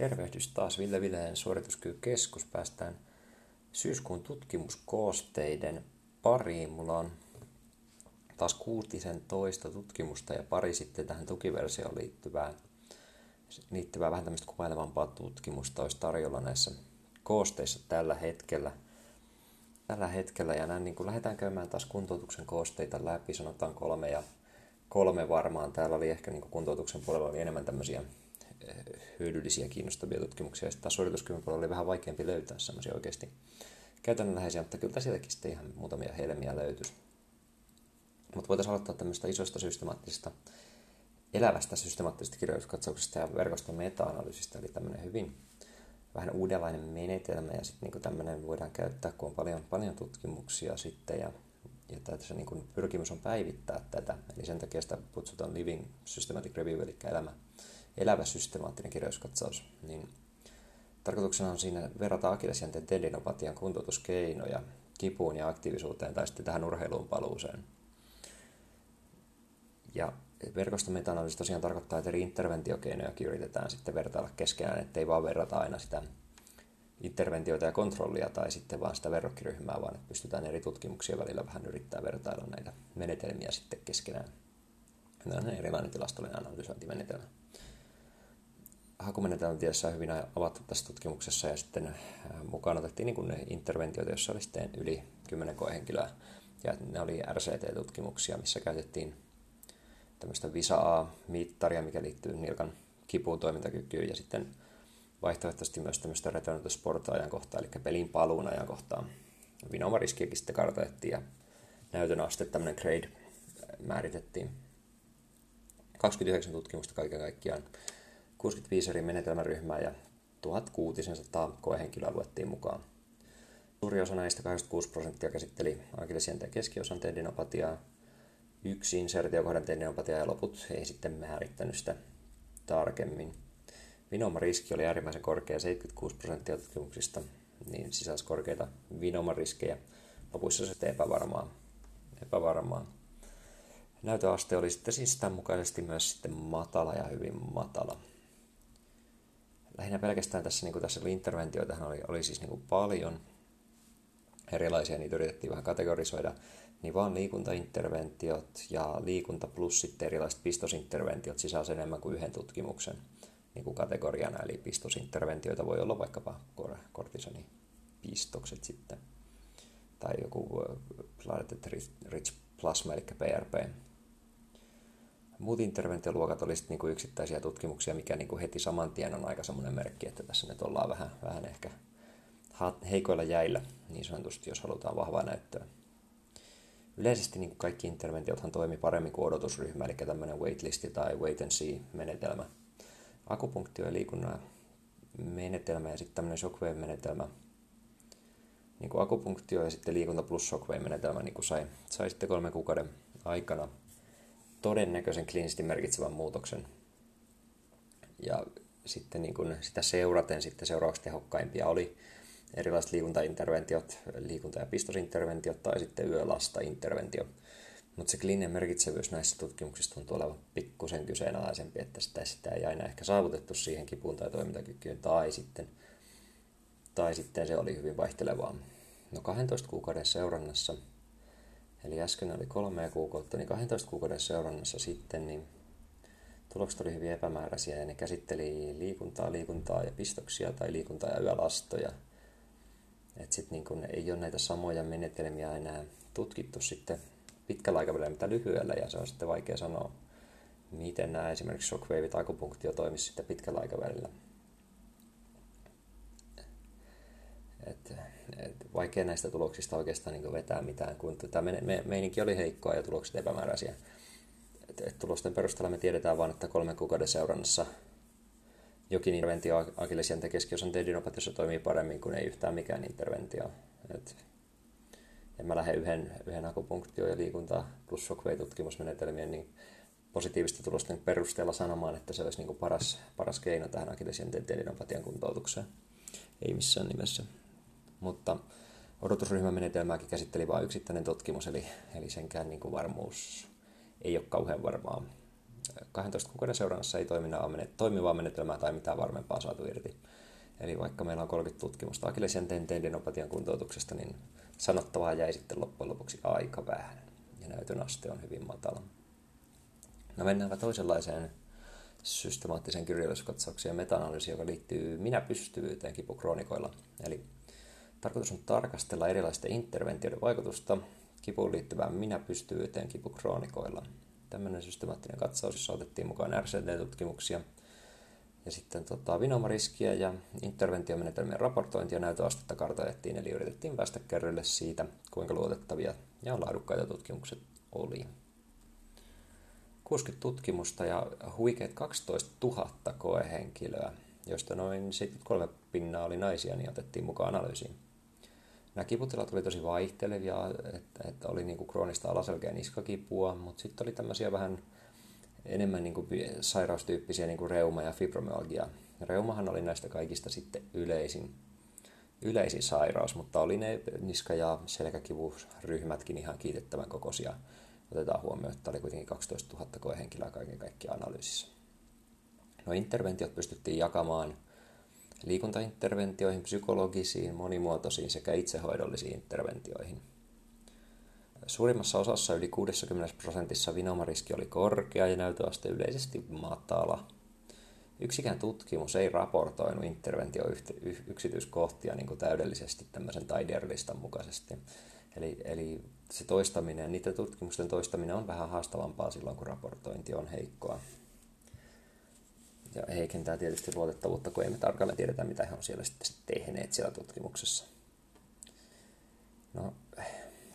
Tervehdys taas Ville Vileen suorituskykykeskus. Päästään syyskuun tutkimuskoosteiden pariin. Mulla on taas kuutisen toista tutkimusta ja pari sitten tähän tukiversioon liittyvää, liittyvää vähän tämmöistä kuvailevampaa tutkimusta olisi tarjolla näissä koosteissa tällä hetkellä. Tällä hetkellä ja näin niin kuin lähdetään käymään taas kuntoutuksen koosteita läpi, sanotaan kolme ja kolme varmaan. Täällä oli ehkä niin kuntoutuksen puolella oli enemmän tämmöisiä hyödyllisiä, kiinnostavia tutkimuksia. Ja sitten suorituskyvyn puolella oli vähän vaikeampi löytää semmoisia oikeasti käytännönläheisiä, mutta kyllä sieltäkin sitten ihan muutamia helmiä löytyisi. Mutta voitaisiin aloittaa tämmöistä isosta systemaattisesta, elävästä systemaattisesta kirjoituskatsauksesta ja verkoston meta-analyysistä, eli tämmöinen hyvin vähän uudenlainen menetelmä ja sitten niin tämmöinen voidaan käyttää, kun on paljon, paljon tutkimuksia sitten ja, ja tässä niin pyrkimys on päivittää tätä, eli sen takia sitä kutsutaan Living Systematic Review, eli elämä, elävä systemaattinen kirjoituskatsaus, niin tarkoituksena on siinä verrata akillesjänteen tendinopatian kuntoutuskeinoja kipuun ja aktiivisuuteen tai sitten tähän urheiluun paluuseen. Ja verkostometa-analyysi tosiaan tarkoittaa, että eri interventiokeinojakin yritetään sitten vertailla keskenään, ettei vaan verrata aina sitä interventioita ja kontrollia tai sitten vaan sitä verrokkiryhmää, vaan että pystytään eri tutkimuksien välillä vähän yrittää vertailla näitä menetelmiä sitten keskenään. Tämä on erilainen tilastollinen analysointimenetelmä hakumenetelmätiedessä on hyvin avattu tässä tutkimuksessa ja sitten äh, mukaan otettiin niin ne interventioita, joissa oli sitten yli 10 koehenkilöä. Ja ne oli RCT-tutkimuksia, missä käytettiin tämmöistä VISA-mittaria, mikä liittyy nilkan kipuun toimintakykyyn ja sitten vaihtoehtoisesti myös tämmöistä return to sport-ajankohtaa, eli pelin paluun ajankohtaa. Vinoomariskiäkin sitten kartoitettiin ja näytön aste tämmöinen grade määritettiin. 29 tutkimusta kaiken kaikkiaan 65 eri menetelmäryhmää ja 1600 koehenkilöä luettiin mukaan. Suuri osa näistä 86 prosenttia käsitteli akillesjänteen keskiosan tendinopatiaa, yksi insertiokohdan tendinopatiaa ja loput ei sitten määrittänyt sitä tarkemmin. Vinoma-riski oli äärimmäisen korkea, 76 prosenttia tutkimuksista niin sisälsi korkeita vinoma-riskejä. Lopuissa se epävarmaa. epävarmaa. Näytöaste oli sitten siis tämän mukaisesti myös sitten matala ja hyvin matala lähinnä pelkästään tässä, niin kuin tässä oli interventioita, oli, oli siis niin kuin paljon erilaisia, niitä yritettiin vähän kategorisoida, niin vaan liikuntainterventiot ja liikunta plus sitten erilaiset pistosinterventiot sisälsivät enemmän kuin yhden tutkimuksen niin kuin kategoriana, eli pistosinterventioita voi olla vaikkapa kortisonipistokset sitten, tai joku Planet Rich Plasma, eli PRP, Muut interventioluokat olisivat niin yksittäisiä tutkimuksia, mikä niin kuin heti saman tien on aika semmoinen merkki, että tässä nyt ollaan vähän, vähän ehkä heikoilla jäillä, niin sanotusti, jos halutaan vahvaa näyttöä. Yleisesti niin kuin kaikki interventiothan toimi paremmin kuin odotusryhmä, eli tämmöinen waitlisti tai wait and see-menetelmä. Akupunktio ja liikunnan menetelmä ja sitten tämmöinen shockwave-menetelmä. Niin kuin akupunktio ja sitten liikunta plus shockwave-menetelmä niin kuin sai, sai sitten kolmen kuukauden aikana todennäköisen kliinisesti merkitsevän muutoksen. Ja sitten niin kuin sitä seuraten sitten seuraavaksi tehokkaimpia oli erilaiset liikuntainterventiot, liikunta- ja pistosinterventiot tai sitten yölasta-interventio. Mutta se kliininen merkitsevyys näissä tutkimuksissa tuntuu olevan pikkusen kyseenalaisempi, että sitä, sitä ei aina ehkä saavutettu siihen kipuun tai toimintakykyyn, tai sitten, tai sitten se oli hyvin vaihtelevaa. No 12 kuukauden seurannassa – Eli äsken oli kolme kuukautta, niin 12 kuukauden seurannassa sitten, niin tulokset oli hyvin epämääräisiä ja ne käsitteli liikuntaa, liikuntaa ja pistoksia tai liikuntaa ja yölastoja. Että sitten niin kun ei ole näitä samoja menetelmiä enää tutkittu sitten pitkällä aikavälillä mitä lyhyellä ja se on sitten vaikea sanoa, miten nämä esimerkiksi shockwave tai akupunktio toimisi sitten pitkällä aikavälillä. Et, et vaikea näistä tuloksista oikeastaan niin vetää mitään, kun tämä me, me, meininki oli heikkoa ja tulokset epämääräisiä. Et, et tulosten perusteella me tiedetään vain, että kolmen kuukauden seurannassa jokin interventio akillesjänteen keskiosan tendinopatiossa toimii paremmin kuin ei yhtään mikään interventio. Et en mä lähde yhden, yhden akupunktio- ja liikunta plus shockwave-tutkimusmenetelmien niin positiivisten tulosten perusteella sanomaan, että se olisi niin paras, paras keino tähän akillesjänteen tendinopatian kuntoutukseen. Ei missään nimessä mutta odotusryhmämenetelmääkin käsitteli vain yksittäinen tutkimus, eli, eli senkään niin kuin varmuus ei ole kauhean varmaa. 12 kuukauden seurannassa ei toimivaa menetelmää tai mitään varmempaa saatu irti. Eli vaikka meillä on 30 tutkimusta akillesjänteen tendinopatian kuntoutuksesta, niin sanottavaa jäi sitten loppujen lopuksi aika vähän. Ja näytön aste on hyvin matala. No mennäänpä toisenlaiseen systemaattiseen kirjallisuuskatsaukseen ja meta-analyysiin, joka liittyy minä-pystyvyyteen kipukroonikoilla. Eli tarkoitus on tarkastella erilaisten interventioiden vaikutusta kipuun liittyvään minä-pystyvyyteen kipukroonikoilla. Tämmöinen systemaattinen katsaus, jossa otettiin mukaan RCD-tutkimuksia ja sitten tota, vinomariskiä ja interventiomenetelmien raportointia näytöastetta kartoitettiin, eli yritettiin päästä kärrylle siitä, kuinka luotettavia ja laadukkaita tutkimukset oli. 60 tutkimusta ja huikeat 12 000 koehenkilöä, joista noin 73 pinnaa oli naisia, niin otettiin mukaan analyysiin. Nämä kiputilat oli tosi vaihtelevia, että, että oli niin kuin kroonista alaselkeä niskakipua, mutta sitten oli tämmöisiä vähän enemmän niin kuin sairaustyyppisiä niin kuin reuma ja fibromyalgia. Reumahan oli näistä kaikista sitten yleisin, yleisin sairaus, mutta oli ne niska- ja selkäkivuryhmätkin ihan kiitettävän kokoisia. Otetaan huomioon, että oli kuitenkin 12 000 koehenkilöä kaiken kaikkiaan analyysissä. No interventiot pystyttiin jakamaan liikuntainterventioihin, psykologisiin, monimuotoisiin sekä itsehoidollisiin interventioihin – Suurimmassa osassa yli 60 prosentissa vinomariski oli korkea ja näytöaste yleisesti matala. Yksikään tutkimus ei raportoinut interventio-yksityiskohtia niin täydellisesti tämmöisen Tider-listan mukaisesti. Eli, eli se toistaminen, niiden tutkimusten toistaminen on vähän haastavampaa silloin, kun raportointi on heikkoa. Ja heikentää tietysti luotettavuutta, kun emme tarkalleen tiedetä, mitä he on siellä sitten tehneet siellä tutkimuksessa. No,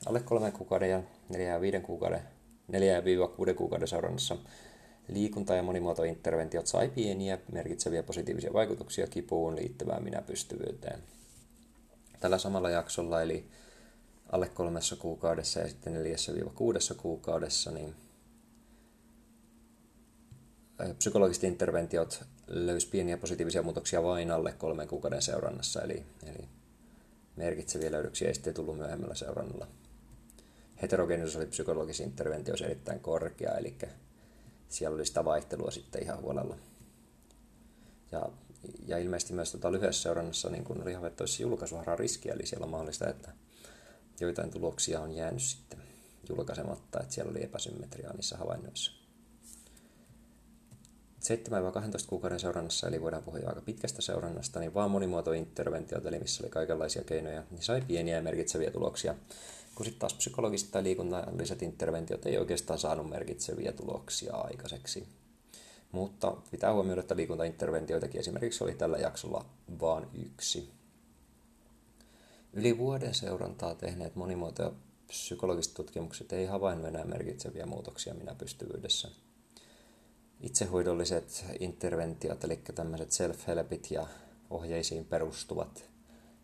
alle kolmen kuukauden ja neljä ja viiden kuukauden, neljä ja viiva kuuden kuukauden seurannassa liikunta- ja monimuotointerventiot sai pieniä merkitseviä positiivisia vaikutuksia kipuun liittyvään minäpystyvyyteen. Tällä samalla jaksolla, eli alle kolmessa kuukaudessa ja sitten neljässä viiva kuudessa kuukaudessa, niin psykologiset interventiot löysi pieniä positiivisia muutoksia vain alle kolmen kuukauden seurannassa, eli, eli merkitseviä löydöksiä ei sitten tullut myöhemmällä seurannalla heterogeenisuus oli psykologisissa interventioissa erittäin korkea, eli siellä oli sitä vaihtelua sitten ihan huolella. Ja, ja ilmeisesti myös tota lyhyessä seurannassa niin kun oli julkaisuharaa riskiä, eli siellä on mahdollista, että joitain tuloksia on jäänyt sitten julkaisematta, että siellä oli epäsymmetriaa niissä havainnoissa. 7-12 kuukauden seurannassa, eli voidaan puhua jo aika pitkästä seurannasta, niin vaan monimuotointerventiot, eli missä oli kaikenlaisia keinoja, niin sai pieniä ja merkitseviä tuloksia kun sitten taas psykologiset tai liikunnalliset interventiot ei oikeastaan saanut merkitseviä tuloksia aikaiseksi. Mutta pitää huomioida, että liikuntainterventioitakin esimerkiksi oli tällä jaksolla vain yksi. Yli vuoden seurantaa tehneet monimuoto- psykologiset tutkimukset ei havainnut enää merkitseviä muutoksia minä pystyvyydessä. Itsehoidolliset interventiot, eli tämmöiset self-helpit ja ohjeisiin perustuvat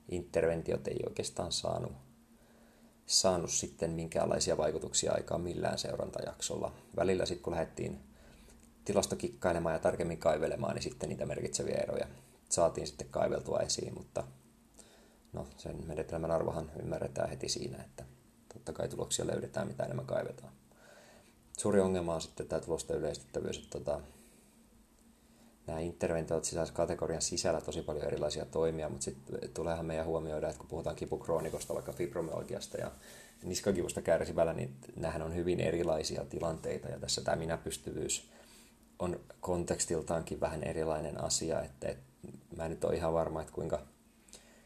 interventiot ei oikeastaan saanut saanut sitten minkäänlaisia vaikutuksia aikaan millään seurantajaksolla. Välillä sitten kun lähdettiin tilastokikkailemaan ja tarkemmin kaivelemaan, niin sitten niitä merkitseviä eroja saatiin sitten kaiveltua esiin, mutta no, sen menetelmän arvohan ymmärretään heti siinä, että totta kai tuloksia löydetään, mitä enemmän kaivetaan. Suuri ongelma on sitten tämä tulosten yleistettävyys, että tota, nämä interventiot sisäisessä kategorian sisällä tosi paljon erilaisia toimia, mutta sitten tuleehan meidän huomioida, että kun puhutaan kipukroonikosta, vaikka fibromyalgiasta ja niskakivusta kärsivällä, niin nämähän on hyvin erilaisia tilanteita ja tässä tämä minäpystyvyys on kontekstiltaankin vähän erilainen asia, että, että mä en nyt ole ihan varma, että kuinka,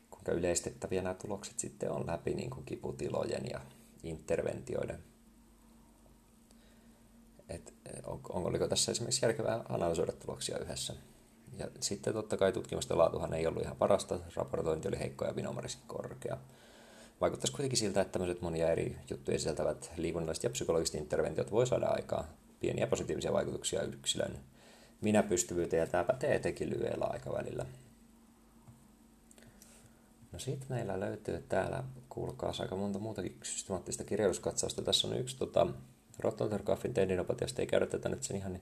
kuinka yleistettäviä nämä tulokset sitten on läpi niin kuin kiputilojen ja interventioiden että on, oliko tässä esimerkiksi järkevää analysoida tuloksia yhdessä. Ja sitten totta kai tutkimusten laatuhan ei ollut ihan parasta, raportointi oli heikko ja vinomariski korkea. Vaikuttaisi kuitenkin siltä, että tämmöiset monia eri juttuja sisältävät liikunnalliset ja psykologiset interventiot voi saada aikaa pieniä positiivisia vaikutuksia yksilön minäpystyvyyteen, ja tämä pätee etenkin lyhyellä aikavälillä. No sitten meillä löytyy täällä, kuulkaa aika monta muutakin systemaattista kirjoituskatsausta. Tässä on yksi tota, Rotterdorfin tendinopatiasta ei käydä tätä nyt sen ihan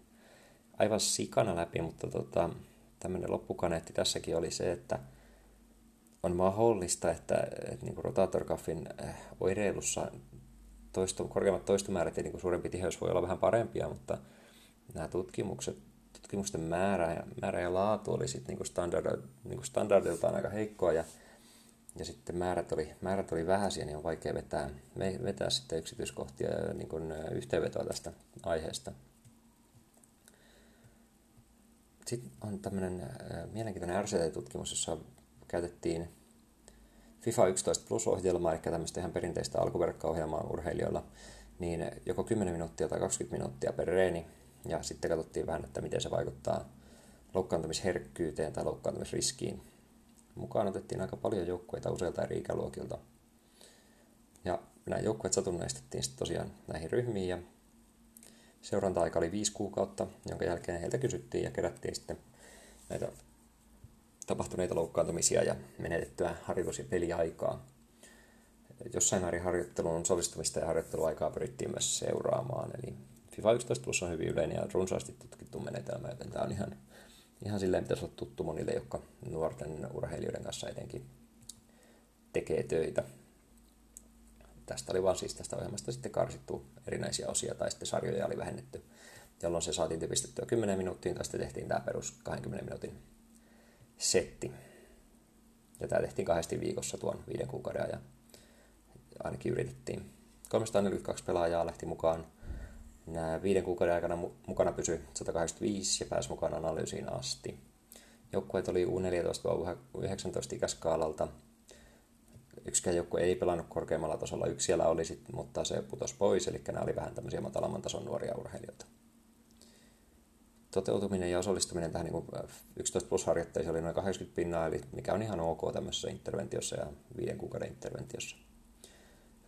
aivan sikana läpi, mutta tota, tämmöinen loppukaneetti tässäkin oli se, että on mahdollista, että, että niin rotatorkaffin eh, oireilussa toistu, korkeammat toistomäärät ja niin suurempi tiheys voi olla vähän parempia, mutta nämä tutkimukset, tutkimusten määrä ja, määrä ja laatu oli sitten niinku standard, niinku standardiltaan aika heikkoa ja, ja sitten määrät oli, määrät oli vähäisiä, niin on vaikea vetää, vetää sitten yksityiskohtia ja niin kuin yhteenvetoa tästä aiheesta. Sitten on tämmöinen mielenkiintoinen RCT-tutkimus, jossa käytettiin FIFA 11 Plus-ohjelmaa, eli tämmöistä ihan perinteistä alkuverkko-ohjelmaa urheilijoilla, niin joko 10 minuuttia tai 20 minuuttia per reeni, ja sitten katsottiin vähän, että miten se vaikuttaa loukkaantumisherkkyyteen tai loukkaantumisriskiin. Mukaan otettiin aika paljon joukkueita useilta eri ikäluokilta. Ja nämä joukkueet satunnaistettiin sitten tosiaan näihin ryhmiin, ja seuranta-aika oli viisi kuukautta, jonka jälkeen heiltä kysyttiin ja kerättiin sitten näitä tapahtuneita loukkaantumisia ja menetettyä harjoitus- ja peliaikaa. Jossain määrin harjoittelun osallistumista ja harjoitteluaikaa pyrittiin myös seuraamaan, eli FIFA 11 Plus on hyvin yleinen ja runsaasti tutkittu menetelmä, joten tämä on ihan, ihan silleen pitäisi olla tuttu monille, jotka nuorten urheilijoiden kanssa etenkin tekee töitä. Tästä oli vaan siis tästä ohjelmasta sitten karsittu erinäisiä osia tai sitten sarjoja oli vähennetty, jolloin se saatiin typistettyä 10 minuuttiin tai sitten tehtiin tämä perus 20 minuutin setti. Ja tämä tehtiin kahdesti viikossa tuon viiden kuukauden ajan. Ainakin yritettiin. 342 pelaajaa lähti mukaan. Nämä viiden kuukauden aikana mukana pysyi 185 ja pääsi mukaan analyysiin asti. Joukkueet oli U14-19 ikäskaalalta. Yksikään joukkue ei pelannut korkeammalla tasolla. Yksi siellä oli, sit, mutta se putosi pois, eli nämä oli vähän tämmöisiä matalamman tason nuoria urheilijoita toteutuminen ja osallistuminen tähän niin 11 plus harjoitteisiin oli noin 80 pinnaa, eli mikä on ihan ok tämmöisessä interventiossa ja viiden kuukauden interventiossa.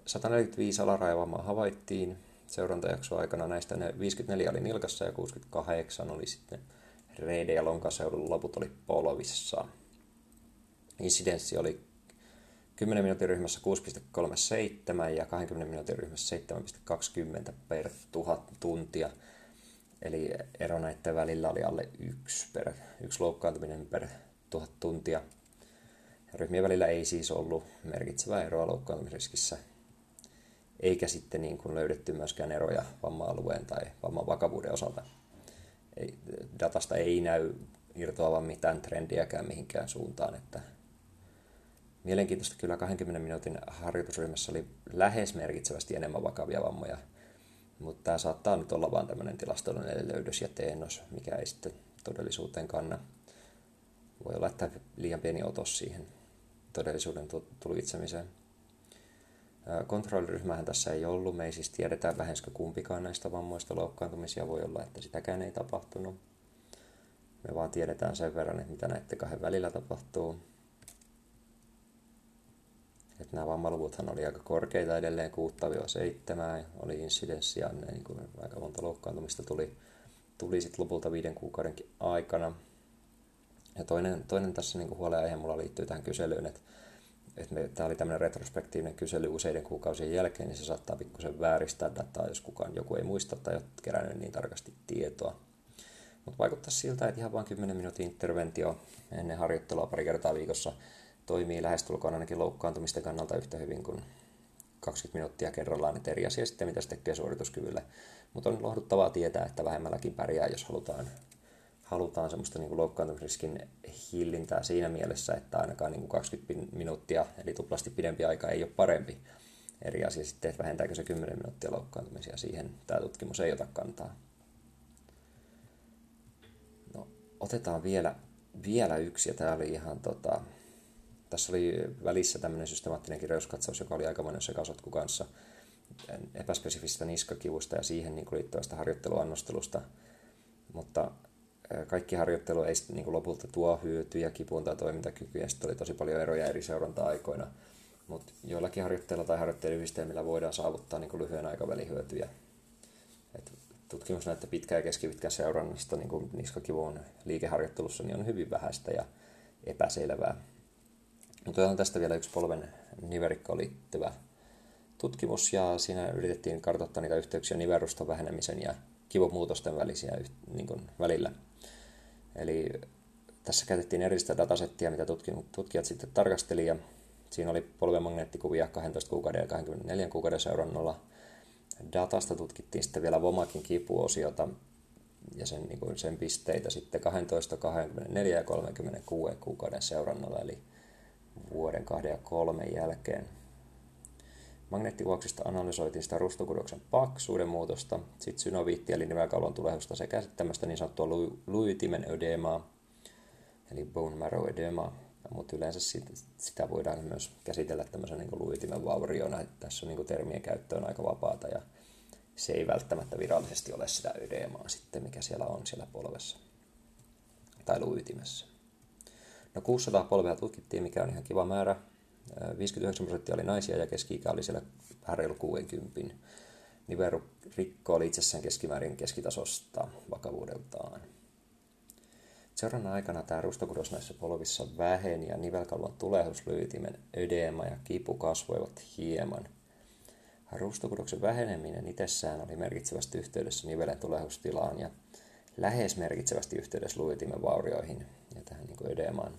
145 alaraivaamaa havaittiin seurantajakson aikana. Näistä ne 54 oli nilkassa ja 68 oli sitten reide- ja lonkaseudun loput oli polvissa. Insidenssi oli 10 minuutin ryhmässä 6,37 ja 20 minuutin ryhmässä 7,20 per tuhat tuntia – Eli ero näiden välillä oli alle yksi, per, yksi loukkaantuminen per tuhat tuntia. Ryhmien välillä ei siis ollut merkitsevää eroa loukkaantumisriskissä, eikä sitten niin kuin löydetty myöskään eroja vamma-alueen tai vamman vakavuuden osalta. Ei, datasta ei näy irtoavan mitään trendiäkään mihinkään suuntaan, että Mielenkiintoista kyllä 20 minuutin harjoitusryhmässä oli lähes merkitsevästi enemmän vakavia vammoja mutta tämä saattaa nyt olla vain tämmöinen tilastollinen löydös ja teennos, mikä ei sitten todellisuuteen kanna. Voi olla, että liian pieni otos siihen todellisuuden tulkitsemiseen. Kontrolliryhmähän tässä ei ollut. Me ei siis tiedetä läheskö kumpikaan näistä vammoista loukkaantumisia. Voi olla, että sitäkään ei tapahtunut. Me vaan tiedetään sen verran, että mitä näiden kahden välillä tapahtuu. Että nämä vammaluvuthan oli aika korkeita edelleen, 6-7 oli insidenssia, niin kuin aika monta loukkaantumista tuli, tuli sitten lopulta viiden kuukaudenkin aikana. Ja toinen, toinen tässä niin huolenaihe mulla liittyy tähän kyselyyn, että, että me, tämä oli tämmöinen retrospektiivinen kysely useiden kuukausien jälkeen, niin se saattaa pikkusen vääristää dataa, jos kukaan joku ei muista tai ole kerännyt niin tarkasti tietoa. Mutta vaikuttaa siltä, että ihan vain 10 minuutin interventio ennen harjoittelua pari kertaa viikossa – toimii lähestulkoon ainakin loukkaantumisten kannalta yhtä hyvin kuin 20 minuuttia kerrallaan, että eri asia sitten, mitä se tekee suorituskyvylle. Mutta on lohduttavaa tietää, että vähemmälläkin pärjää, jos halutaan, halutaan semmoista niin kuin loukkaantumisriskin hillintää siinä mielessä, että ainakaan niin kuin 20 minuuttia, eli tuplasti pidempi aika ei ole parempi. Eri asia sitten, että vähentääkö se 10 minuuttia loukkaantumisia, siihen tämä tutkimus ei ota kantaa. No, otetaan vielä, vielä yksi, ja tämä oli ihan tota, tässä oli välissä tämmöinen systemaattinen kirjauskatsaus, joka oli aikamoinen sekasotku kanssa epäspesifistä niskakivusta ja siihen niin liittyvästä harjoitteluannostelusta. Mutta kaikki harjoittelu ei niin lopulta tuo hyötyjä kipuun tai toimintakykyä, sitten oli tosi paljon eroja eri seuranta-aikoina. Mutta joillakin harjoitteilla tai harjoitteluyhdistelmillä voidaan saavuttaa niin lyhyen aikavälin hyötyjä. Et tutkimus näyttää pitkään ja keskipitkän seurannasta niin niskakivun liikeharjoittelussa niin on hyvin vähäistä ja epäselvää. Mutta on tästä vielä yksi polven niverikkoon liittyvä tutkimus, ja siinä yritettiin kartoittaa niitä yhteyksiä niveruston vähenemisen ja kivumuutosten välisiä niin kuin, välillä. Eli tässä käytettiin erillistä datasettia, mitä tutkijat sitten tarkasteli, ja siinä oli polvemagneettikuvia 12 kuukauden ja 24 kuukauden seurannalla. Datasta tutkittiin sitten vielä Vomakin kipuosiota, ja sen, niin kuin sen pisteitä sitten 12, 24 ja 36 kuukauden seurannalla, eli vuoden kahden ja kolmen jälkeen. Magneettivuoksista analysoitiin sitä rustokudoksen paksuuden muutosta, sitten synoviitti eli nivelkaulon tulehusta sekä sitten tämmöistä niin sanottua luitimen ödemaa, eli bone marrow edema, mutta yleensä sit, sitä voidaan myös käsitellä tämmöisen niin luitimen vauriona, tässä on niin termien käyttö on aika vapaata ja se ei välttämättä virallisesti ole sitä ödemaa sitten, mikä siellä on siellä polvessa tai luitimessa. No 600 polvea tutkittiin, mikä on ihan kiva määrä. 59 prosenttia oli naisia ja keski-ikä oli siellä vähän reilu 60. Nivelrikko oli itsessään keskimäärin keskitasosta vakavuudeltaan. Seurannan aikana tämä rustokudos näissä polvissa väheni ja nivelkalvon tulehuslyytimen ödeema ja kipu kasvoivat hieman. Rustokudoksen väheneminen itsessään oli merkitsevästi yhteydessä nivelen tulehustilaan ja lähes merkitsevästi yhteydessä luitimen vaurioihin ja tähän niin ödeemaan.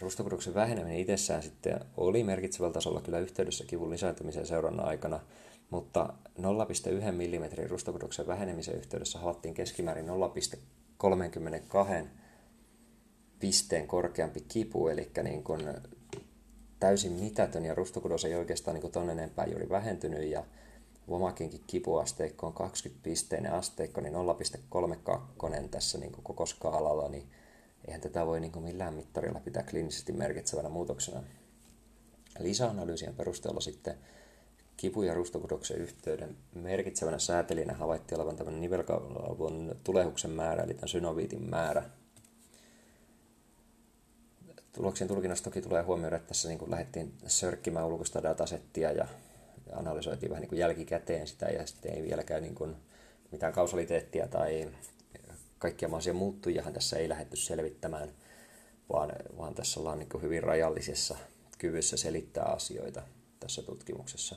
Rustokudoksen väheneminen itsessään sitten oli merkitsevällä tasolla kyllä yhteydessä kivun lisääntymisen seurannan aikana, mutta 0,1 mm rustokudoksen vähenemisen yhteydessä havaittiin keskimäärin 0,32 pisteen korkeampi kipu, eli niin kuin täysin mitätön ja rustokudos ei oikeastaan niin tuonne enempää juuri vähentynyt ja Vomakinkin kipuasteikko on 20 pisteinen asteikko, niin 0,32 tässä niin koko skaalalla, niin eihän tätä voi niin millään mittarilla pitää kliinisesti merkitsevänä muutoksena. Lisäanalyysien perusteella sitten kipu- ja rustokudoksen yhteyden merkitsevänä säätelinä havaittiin olevan tämmöinen nivelkalvon tulehuksen määrä, eli tämän synoviitin määrä. Tuloksien tulkinnassa toki tulee huomioida, että tässä niin lähdettiin sörkkimään ulkoista datasettia ja analysoitiin vähän niin jälkikäteen sitä ja sitten ei vieläkään niin mitään kausaliteettia tai kaikkia mahdollisia muuttujahan tässä ei lähdetty selvittämään, vaan, vaan tässä ollaan niin hyvin rajallisessa kyvyssä selittää asioita tässä tutkimuksessa.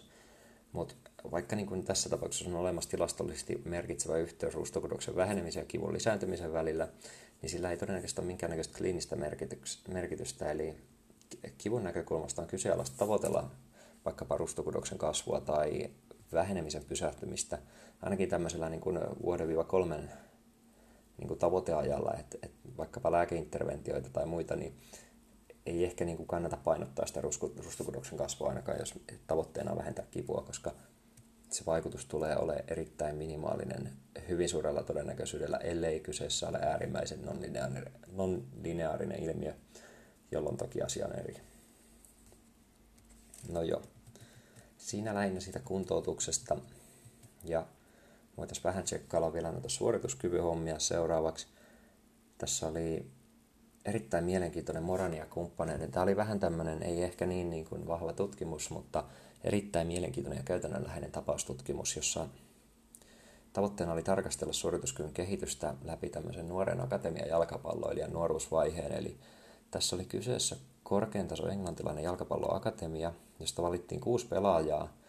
Mutta vaikka niin kuin tässä tapauksessa on olemassa tilastollisesti merkitsevä yhteys rustokudoksen vähenemisen ja kivun lisääntymisen välillä, niin sillä ei todennäköisesti ole minkäännäköistä kliinistä merkitystä. Eli kivun näkökulmasta on kyseenalaista tavoitella vaikkapa rustokudoksen kasvua tai vähenemisen pysähtymistä, ainakin tämmöisellä niin kuin vuoden-kolmen niin kuin tavoiteajalla, että, että vaikkapa lääkeinterventioita tai muita, niin ei ehkä niin kuin kannata painottaa sitä rustokudoksen kasvua ainakaan, jos tavoitteena on vähentää kipua, koska se vaikutus tulee olemaan erittäin minimaalinen hyvin suurella todennäköisyydellä, ellei kyseessä ole äärimmäisen non-lineaarinen ilmiö, jolloin toki asia on eri. No joo, siinä lähinnä siitä kuntoutuksesta ja voitaisiin vähän tsekkailla vielä noita suorituskyvyhommia seuraavaksi. Tässä oli erittäin mielenkiintoinen Morani ja kumppaneiden. Tämä oli vähän tämmöinen, ei ehkä niin, niin kuin vahva tutkimus, mutta erittäin mielenkiintoinen ja käytännönläheinen tapaustutkimus, jossa tavoitteena oli tarkastella suorituskyvyn kehitystä läpi tämmöisen nuoren akatemian jalkapalloilijan nuoruusvaiheen. Eli tässä oli kyseessä korkean taso englantilainen jalkapalloakatemia, josta valittiin kuusi pelaajaa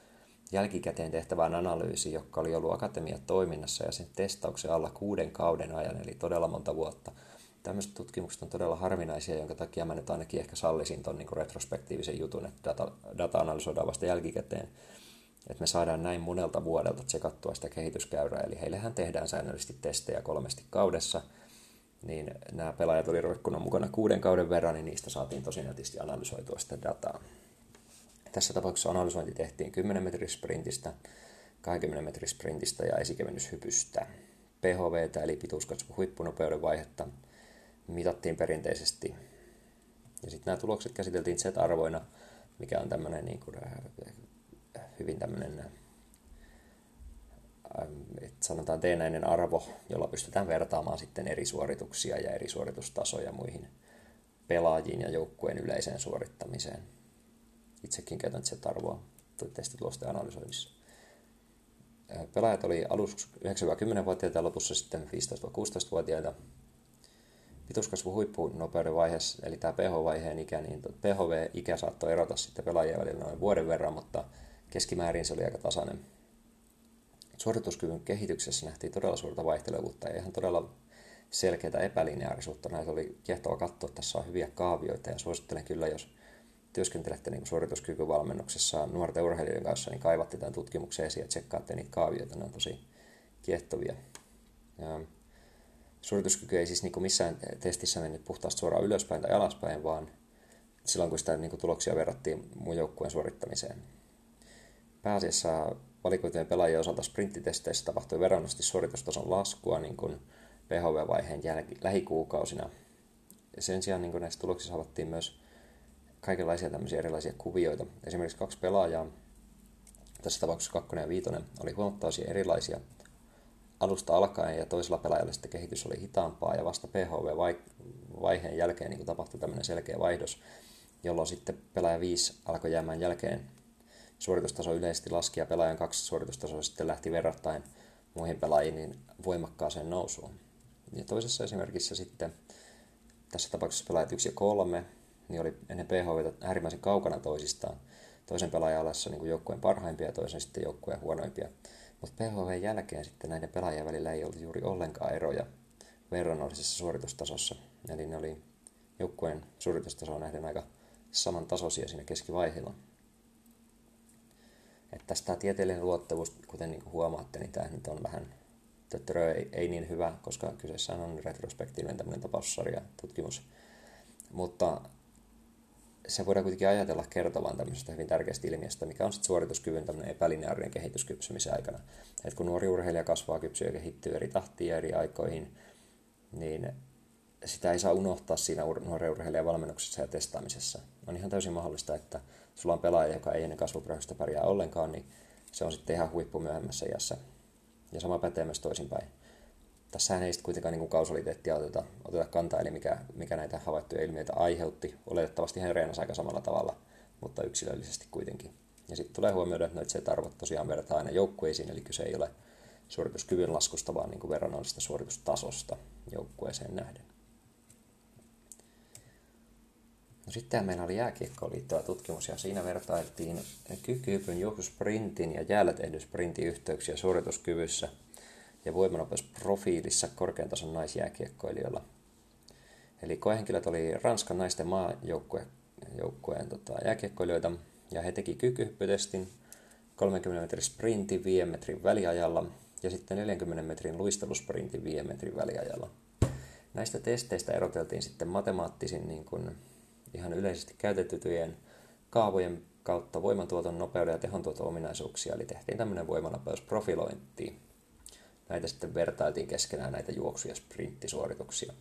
jälkikäteen tehtävään analyysiin, joka oli ollut akatemia toiminnassa ja sen testauksen alla kuuden kauden ajan, eli todella monta vuotta. Tämmöiset tutkimukset on todella harvinaisia, jonka takia mä nyt ainakin ehkä sallisin tuon niin retrospektiivisen jutun, että data, data analysoidaan vasta jälkikäteen. Että me saadaan näin monelta vuodelta tsekattua sitä kehityskäyrää, eli heillehän tehdään säännöllisesti testejä kolmesti kaudessa – niin nämä pelaajat oli roikkunut mukana kuuden kauden verran, niin niistä saatiin tosi nätisti analysoitua sitä dataa. Tässä tapauksessa analysointi tehtiin 10 metrin sprintistä, 20 metrin sprintistä ja esikevennyshypystä. PHV, eli pituuskasvu huippunopeuden vaihetta, mitattiin perinteisesti. Ja sitten nämä tulokset käsiteltiin Z-arvoina, mikä on tämmöinen niin kuin, äh, hyvin tämmöinen että sanotaan teenäinen arvo, jolla pystytään vertaamaan sitten eri suorituksia ja eri suoritustasoja muihin pelaajiin ja joukkueen yleiseen suorittamiseen. Itsekin käytän sitä arvoa testitulosten analysoinnissa. Pelaajat oli alussa 9-10-vuotiaita ja lopussa sitten 15-16-vuotiaita. Pituuskasvu huippunopeuden vaiheessa, eli tämä PH-vaiheen ikä, niin PHV-ikä saattoi erota sitten pelaajien välillä noin vuoden verran, mutta keskimäärin se oli aika tasainen suorituskyvyn kehityksessä nähtiin todella suurta vaihtelevuutta ja ihan todella selkeää epälineaarisuutta. Näitä oli kiehtova katsoa. Tässä on hyviä kaavioita ja suosittelen kyllä, jos työskentelette niin suorituskykyvalmennuksessa nuorten urheilijoiden kanssa, niin kaivatte tämän tutkimuksen esiin ja tsekkaatte niitä kaavioita. Ne on tosi kiehtovia. Suorituskyky ei siis niin kuin missään testissä mennyt puhtaasti suoraan ylöspäin tai alaspäin, vaan silloin kun sitä niin kuin tuloksia verrattiin muun joukkueen suorittamiseen. Pääasiassa valikoitujen pelaajien osalta sprinttitesteissä tapahtui verrannosti suoritustason laskua niin kuin PHV-vaiheen jäl- lähikuukausina. Sen sijaan niin kuin näissä tuloksissa havaittiin myös kaikenlaisia tämmöisiä erilaisia kuvioita. Esimerkiksi kaksi pelaajaa, tässä tapauksessa kakkonen ja viitonen, oli huomattavasti erilaisia alusta alkaen ja toisella pelaajalla sitten kehitys oli hitaampaa ja vasta PHV-vaiheen jälkeen niin tapahtui tämmöinen selkeä vaihdos, jolloin sitten pelaaja 5 alkoi jäämään jälkeen suoritustaso yleisesti laski ja pelaajan kaksi suoritustasoa sitten lähti verrattain muihin pelaajiin niin voimakkaaseen nousuun. Ja toisessa esimerkissä sitten, tässä tapauksessa pelaajat 1 ja 3, niin oli ennen PHV äärimmäisen kaukana toisistaan. Toisen pelaajan alassa niin joukkueen parhaimpia ja toisen sitten joukkueen huonoimpia. Mutta PHV jälkeen sitten näiden pelaajien välillä ei ollut juuri ollenkaan eroja verrannollisessa suoritustasossa. Eli ne oli joukkueen suoritustasoon nähden aika samantasoisia siinä keskivaiheella. Että tästä tieteellinen luottavuus, kuten niin kuin huomaatte, niin tämä nyt on vähän töttörö ei, ei niin hyvä, koska kyseessä on retrospektiivinen tämmöinen tapaussarja tutkimus. Mutta se voidaan kuitenkin ajatella kertovan tämmöisestä hyvin tärkeästä ilmiöstä, mikä on sitten suorituskyvyn tämmöinen epälineaarinen kehitys kypsymisen aikana. Et kun nuori urheilija kasvaa, kypsyy ja kehittyy eri tahtiin ja eri aikoihin, niin sitä ei saa unohtaa siinä nuoren urheilijan valmennuksessa ja testaamisessa. On ihan täysin mahdollista, että sulla on pelaaja, joka ei ennen kasvuprosessista pärjää ollenkaan, niin se on sitten ihan huippu myöhemmässä iässä. Ja sama pätee myös toisinpäin. Tässähän ei sitten kuitenkaan niin kausaliteettia oteta, oteta kantaa, eli mikä, mikä näitä havaittuja ilmiöitä aiheutti. Oletettavasti hän reenasi aika samalla tavalla, mutta yksilöllisesti kuitenkin. Ja sitten tulee huomioida, että noita arvot tosiaan verrataan aina joukkueisiin, eli kyse ei ole suorituskyvyn laskusta, vaan niin verrannollisesta suoritustasosta joukkueeseen nähden. No sitten meillä oli jääkiekkoon liittyvä tutkimus ja siinä vertailtiin kykypyn juoksusprintin ja jäällä tehdyn sprintin yhteyksiä suorituskyvyssä ja voimanopeusprofiilissa korkean tason naisjääkiekkoilijoilla. Eli koehenkilöt oli Ranskan naisten maajoukkueen tota, jääkiekkoilijoita ja he teki kykyhyppytestin 30 metrin sprintin 5 metrin väliajalla ja sitten 40 metrin luistelusprintin 5 metrin väliajalla. Näistä testeistä eroteltiin sitten matemaattisin niin kuin ihan yleisesti käytettyjen kaavojen kautta voimantuoton nopeuden ja tehontuoton ominaisuuksia, eli tehtiin tämmöinen voimanopeusprofilointi. Näitä sitten vertailtiin keskenään näitä juoksu- ja sprinttisuorituksia.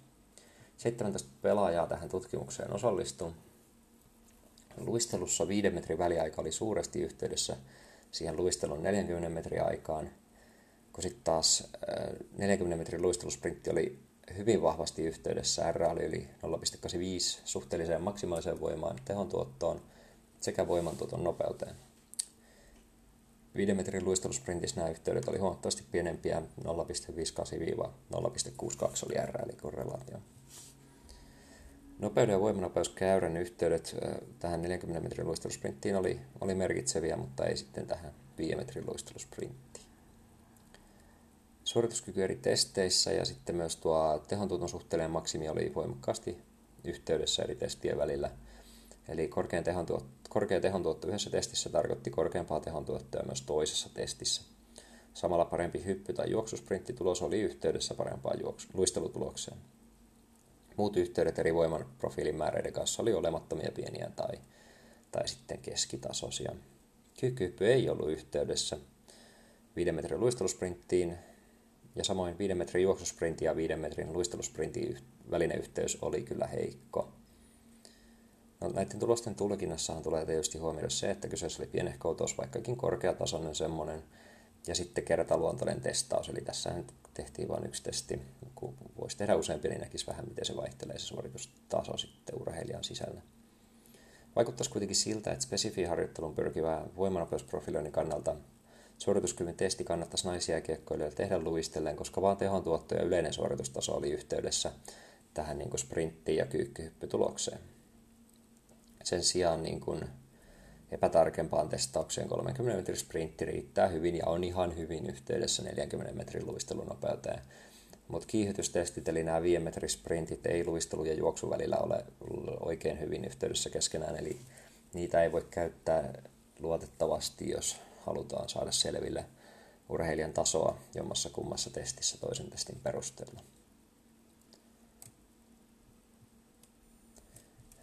17 pelaajaa tähän tutkimukseen osallistui. Luistelussa 5 metrin väliaika oli suuresti yhteydessä siihen luistelun 40 metrin aikaan, kun sitten taas 40 metrin luistelusprintti oli hyvin vahvasti yhteydessä. R oli yli 0,85 suhteelliseen maksimaaliseen voimaan, tehon tuottoon sekä voimantuoton nopeuteen. 5 metrin luistelusprintissä nämä yhteydet oli huomattavasti pienempiä, 0,58-0,62 oli R, eli korrelaatio. Nopeuden ja voimanopeuskäyrän yhteydet tähän 40 metrin luistelusprinttiin oli, oli merkitseviä, mutta ei sitten tähän 5 metrin luistelusprinttiin suorituskyky eri testeissä ja sitten myös tuo tehontuoton suhteellinen maksimi oli voimakkaasti yhteydessä eri testien välillä. Eli korkean tehontuotto, korkea tehontuotto yhdessä testissä tarkoitti korkeampaa tehontuottoa myös toisessa testissä. Samalla parempi hyppy- tai juoksusprinttitulos oli yhteydessä parempaan juoksu- luistelutulokseen. Muut yhteydet eri voiman profiilin määreiden kanssa oli olemattomia pieniä tai, tai sitten keskitasoisia. Kykyhyppy ei ollut yhteydessä 5 metrin luistelusprinttiin, ja samoin 5 metrin juoksusprintti ja 5 metrin luistelusprintin välinen yhteys oli kyllä heikko. No, näiden tulosten tulkinnassahan tulee tietysti huomioida se, että kyseessä oli pienehkoutos, vaikkakin korkeatasoinen semmoinen, ja sitten kertaluontoinen testaus, eli tässä tehtiin vain yksi testi. Kun voisi tehdä useampi, niin näkisi vähän, miten se vaihtelee se suoritustaso sitten urheilijan sisällä. Vaikuttaisi kuitenkin siltä, että spesifi harjoittelun pyrkivää voimanopeusprofiloinnin kannalta suorituskyvyn testi kannattaisi naisjääkiekkoilijoille tehdä luistellen, koska vaan tehon tuotto ja yleinen suoritustaso oli yhteydessä tähän niin kuin sprinttiin ja kyykkyhyppytulokseen. Sen sijaan niin kuin epätarkempaan testaukseen 30 metrin sprintti riittää hyvin ja on ihan hyvin yhteydessä 40 metrin luistelunopeuteen. Mutta kiihytystestit, eli nämä 5 metrin sprintit, ei luistelu ja juoksu välillä ole oikein hyvin yhteydessä keskenään, eli niitä ei voi käyttää luotettavasti, jos halutaan saada selville, urheilijan tasoa jommassa kummassa testissä toisen testin perusteella.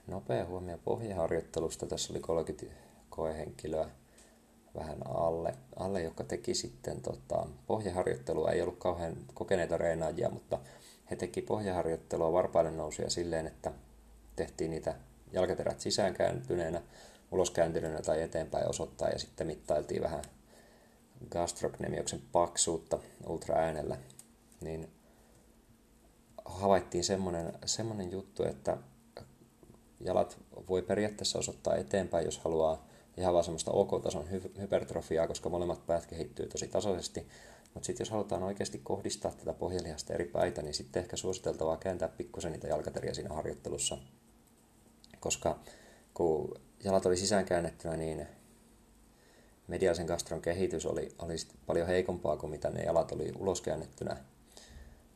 Nopea huomio pohjaharjoittelusta. Tässä oli 30 koehenkilöä vähän alle, alle joka teki sitten tota, pohjaharjoittelua. Ei ollut kauhean kokeneita reenaajia, mutta he teki pohjaharjoittelua varpaille nousuja silleen, että tehtiin niitä jalkaterät sisäänkääntyneenä, uloskääntyneenä tai eteenpäin osoittaa ja sitten mittailtiin vähän gastrocnemioksen paksuutta ultraäänellä, niin havaittiin semmoinen, semmoinen juttu, että jalat voi periaatteessa osoittaa eteenpäin, jos haluaa ihan vaan semmoista OK-tason hy- hypertrofiaa, koska molemmat päät kehittyy tosi tasaisesti. Mutta sitten jos halutaan oikeasti kohdistaa tätä pohjelihasta eri päitä, niin sitten ehkä suositeltavaa kääntää pikkusen niitä jalkateriä siinä harjoittelussa. Koska kun jalat oli sisäänkäännettynä, niin mediaalisen gastron kehitys oli, oli paljon heikompaa kuin mitä ne jalat oli uloskäännettynä.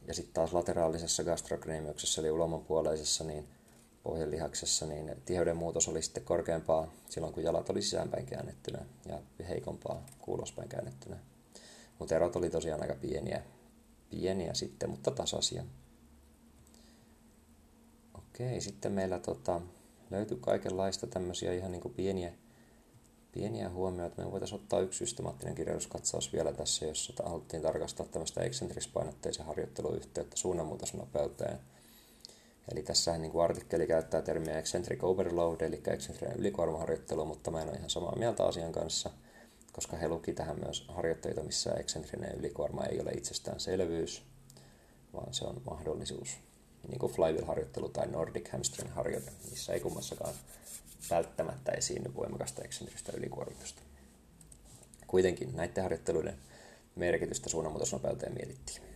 Ja sitten taas lateraalisessa gastrocnemiuksessa eli ulomanpuoleisessa, niin pohjelihaksessa, niin tiheyden muutos oli sitten korkeampaa silloin, kun jalat oli sisäänpäin käännettynä ja heikompaa kuulospäin käännettynä. Mutta erot oli tosiaan aika pieniä, pieniä sitten, mutta tasaisia. Okei, sitten meillä tota, löytyy kaikenlaista tämmöisiä ihan niin kuin pieniä, pieniä huomioita. Me voitaisiin ottaa yksi systemaattinen kirjoituskatsaus vielä tässä, jossa haluttiin tarkastaa tämmöistä eksentrispainotteisen harjoitteluyhteyttä suunnanmuutosnopeuteen – Eli tässä niin kuin artikkeli käyttää termiä eccentric overload, eli eksentrinen ylikuormaharjoittelu, mutta mä en ole ihan samaa mieltä asian kanssa, koska he luki tähän myös harjoitteita, missä eksentrinen ylikuorma ei ole itsestäänselvyys, vaan se on mahdollisuus. Niin kuin flywheel-harjoittelu tai Nordic hamstring-harjoite, missä ei kummassakaan välttämättä esiinny voimakasta eksentristä ylikuormitusta. Kuitenkin näiden harjoitteluiden merkitystä suunnanmuutosnopeuteen mietittiin.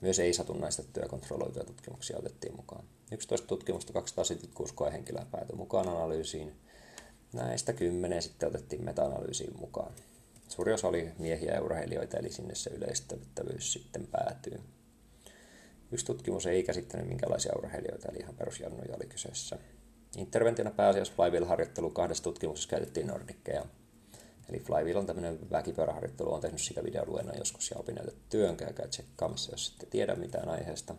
Myös ei-satunnaistettuja kontrolloituja tutkimuksia otettiin mukaan. 11 tutkimusta 276 koehenkilöä päätyi mukaan analyysiin. Näistä 10 sitten otettiin meta-analyysiin mukaan. Suuri osa oli miehiä ja urheilijoita, eli sinne se yleistettävyys sitten päätyy. Yksi tutkimus ei käsittänyt minkälaisia urheilijoita, eli ihan perusjannoja oli kyseessä. Interventiona pääasiassa flywheel-harjoittelu kahdessa tutkimuksessa käytettiin nordikkeja – Eli Flywheel on tämmöinen väkipyöräharjoittelu, on tehnyt sitä videoluennon joskus ja opinnäytet työn, käykää tsekkaamassa, jos ette tiedä mitään aiheesta.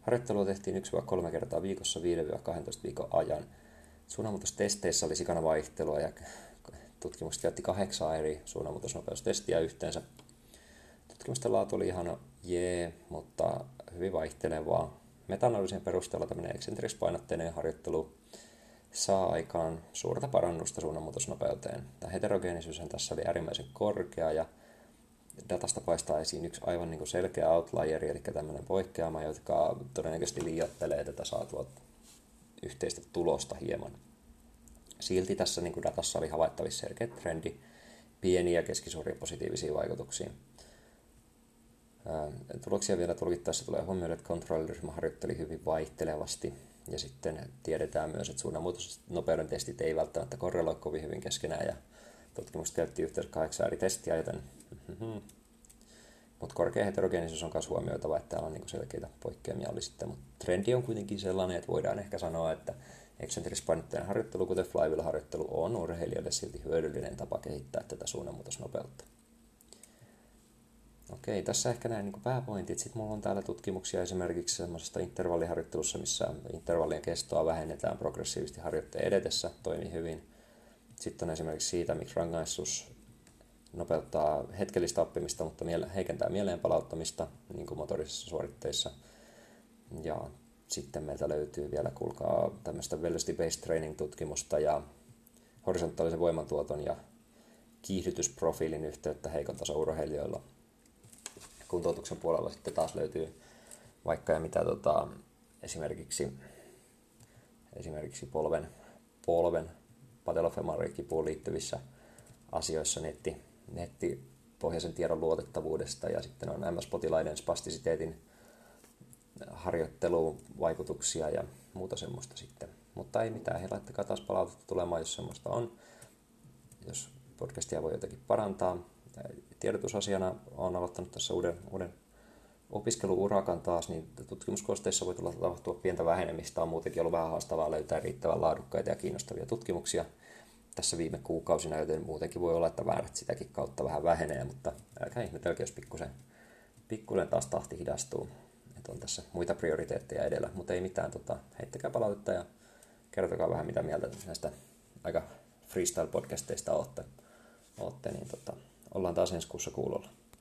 Harjoittelua tehtiin 1-3 kertaa viikossa 5-12 viikon ajan. Suunnanmuutostesteissä oli sikana vaihtelua ja tutkimukset käytti kahdeksan eri suunnanmuutosnopeustestiä yhteensä. Tutkimusten laatu oli ihan jee, mutta hyvin vaihtelevaa. Metanalyysin perusteella tämmöinen eksentrispainotteinen harjoittelu saa aikaan suurta parannusta suunnanmuutosnopeuteen. Tämä heterogeenisyys tässä oli äärimmäisen korkea ja datasta paistaa esiin yksi aivan niin kuin selkeä outlieri, eli tämmöinen poikkeama, jotka todennäköisesti liioittelee tätä saatua yhteistä tulosta hieman. Silti tässä niin kuin datassa oli havaittavissa selkeä trendi, pieniä ja keskisuuria positiivisia vaikutuksia. Tuloksia vielä tulkittaessa tulee huomioida, että kontrolliryhmä harjoitteli hyvin vaihtelevasti ja sitten tiedetään myös, että suunnanmuutosnopeuden testit ei välttämättä korreloi kovin hyvin keskenään ja tutkimukset käytti yhteensä kahdeksan eri testiä, joten mm-hmm. mutta korkea heterogeenisuus on myös huomioitava, että täällä on niinku selkeitä poikkeamia oli sitten, mutta trendi on kuitenkin sellainen, että voidaan ehkä sanoa, että eksentrispainotteinen harjoittelu, kuten flywheel-harjoittelu, on urheilijoille silti hyödyllinen tapa kehittää tätä suunnanmuutosnopeutta. Okei, tässä ehkä näin niin pääpointit. Sitten mulla on täällä tutkimuksia esimerkiksi semmoisesta intervalliharjoittelussa, missä intervallien kestoa vähennetään progressiivisesti harjoitteen edetessä, toimii hyvin. Sitten on esimerkiksi siitä, miksi rangaistus nopeuttaa hetkellistä oppimista, mutta heikentää mieleen palauttamista niin kuin motorisissa suoritteissa. Ja sitten meiltä löytyy vielä, kuulkaa, tämmöistä velocity-based training-tutkimusta ja horisontaalisen voimantuoton ja kiihdytysprofiilin yhteyttä heikon tason urheilijoilla – kuntoutuksen puolella sitten taas löytyy vaikka ja mitä tota, esimerkiksi, esimerkiksi polven, polven patelofemarikipuun liittyvissä asioissa netti, nettipohjaisen tiedon luotettavuudesta ja sitten on MS-potilaiden spastisiteetin harjoitteluvaikutuksia ja muuta semmoista sitten. Mutta ei mitään, he laittakaa taas palautetta tulemaan, jos semmoista on. Jos podcastia voi jotenkin parantaa, tiedotusasiana olen aloittanut tässä uuden, uuden opiskeluurakan taas, niin tutkimuskosteissa voi tulla tapahtua pientä vähenemistä. On muutenkin ollut vähän haastavaa löytää riittävän laadukkaita ja kiinnostavia tutkimuksia tässä viime kuukausina, joten muutenkin voi olla, että väärät sitäkin kautta vähän vähenee, mutta älkää ihmetelkö, jos pikkusen, pikkusen taas tahti hidastuu. Että on tässä muita prioriteetteja edellä, mutta ei mitään, tota, heittäkää palautetta ja kertokaa vähän mitä mieltä näistä aika freestyle-podcasteista olette, olette niin tota, ollaan taas ensi kuussa kuulolla.